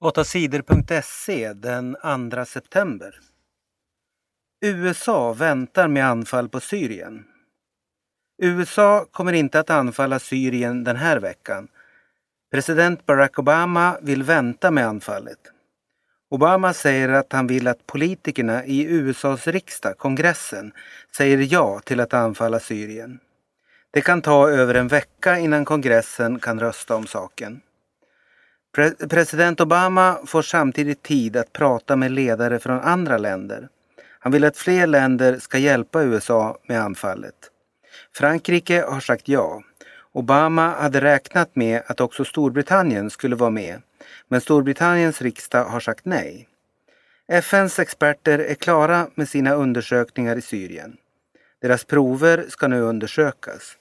8sidor.se den 2 september. USA väntar med anfall på Syrien. USA kommer inte att anfalla Syrien den här veckan. President Barack Obama vill vänta med anfallet. Obama säger att han vill att politikerna i USAs riksdag, kongressen, säger ja till att anfalla Syrien. Det kan ta över en vecka innan kongressen kan rösta om saken. Pre president Obama får samtidigt tid att prata med ledare från andra länder. Han vill att fler länder ska hjälpa USA med anfallet. Frankrike har sagt ja. Obama hade räknat med att också Storbritannien skulle vara med, men Storbritanniens riksdag har sagt nej. FNs experter är klara med sina undersökningar i Syrien. Deras prover ska nu undersökas.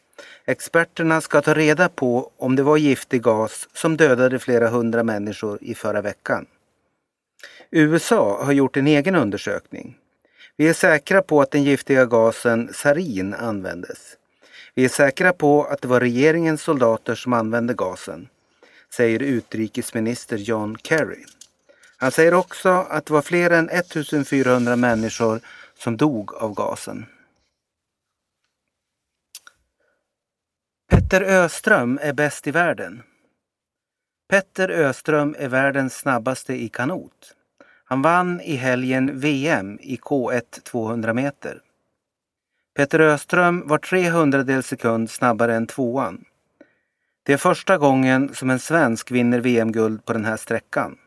Experterna ska ta reda på om det var giftig gas som dödade flera hundra människor i förra veckan. USA har gjort en egen undersökning. Vi är säkra på att den giftiga gasen sarin användes. Vi är säkra på att det var regeringens soldater som använde gasen, säger utrikesminister John Kerry. Han säger också att det var fler än 1400 människor som dog av gasen. Petter Öström är bäst i världen. Petter Öström är världens snabbaste i kanot. Han vann i helgen VM i K1 200 meter. Petter Öström var 300 sekund snabbare än tvåan. Det är första gången som en svensk vinner VM-guld på den här sträckan.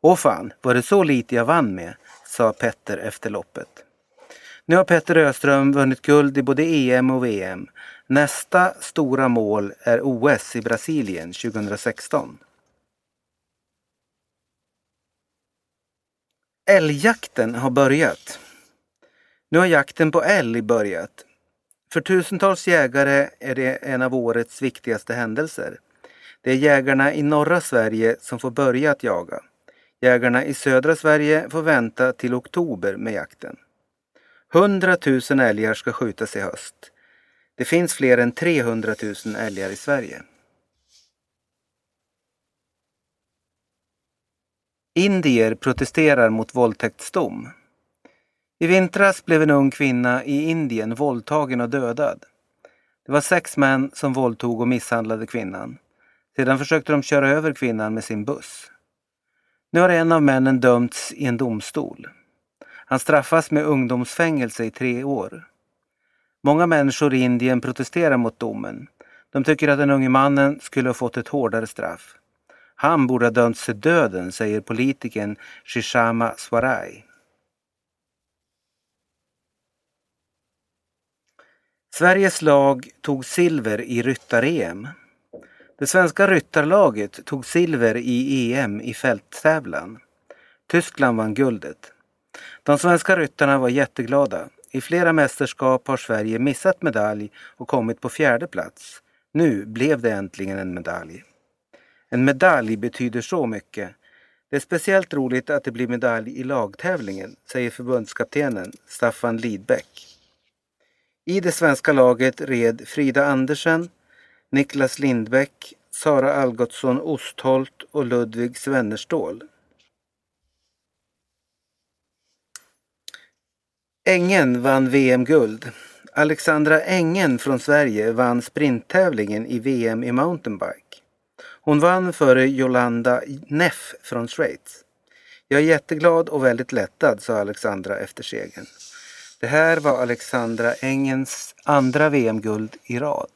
Åh fan, var det så lite jag vann med, sa Petter efter loppet. Nu har Petter Öström vunnit guld i både EM och VM. Nästa stora mål är OS i Brasilien 2016. Älgjakten har börjat. Nu har jakten på älg börjat. För tusentals jägare är det en av årets viktigaste händelser. Det är jägarna i norra Sverige som får börja att jaga. Jägarna i södra Sverige får vänta till oktober med jakten. 100 000 älgar ska skjutas i höst. Det finns fler än 300 000 älgar i Sverige. Indier protesterar mot våldtäktsdom. I vintras blev en ung kvinna i Indien våldtagen och dödad. Det var sex män som våldtog och misshandlade kvinnan. Sedan försökte de köra över kvinnan med sin buss. Nu har en av männen dömts i en domstol. Han straffas med ungdomsfängelse i tre år. Många människor i Indien protesterar mot domen. De tycker att den unge mannen skulle ha fått ett hårdare straff. Han borde ha dömts till döden, säger politikern Shishama Swaraj. Sveriges lag tog silver i ryttar-EM. Det svenska ryttarlaget tog silver i EM i fälttävlan. Tyskland vann guldet. De svenska ryttarna var jätteglada. I flera mästerskap har Sverige missat medalj och kommit på fjärde plats. Nu blev det äntligen en medalj. En medalj betyder så mycket. Det är speciellt roligt att det blir medalj i lagtävlingen, säger förbundskaptenen Staffan Lidbeck. I det svenska laget red Frida Andersen, Niklas Lindbäck, Sara Algotsson Ostholt och Ludvig Svennerstål. Engen vann VM-guld. Alexandra Engen från Sverige vann sprinttävlingen i VM i mountainbike. Hon vann före Jolanda Neff från Schweiz. Jag är jätteglad och väldigt lättad, sa Alexandra efter segern. Det här var Alexandra Engens andra VM-guld i rad.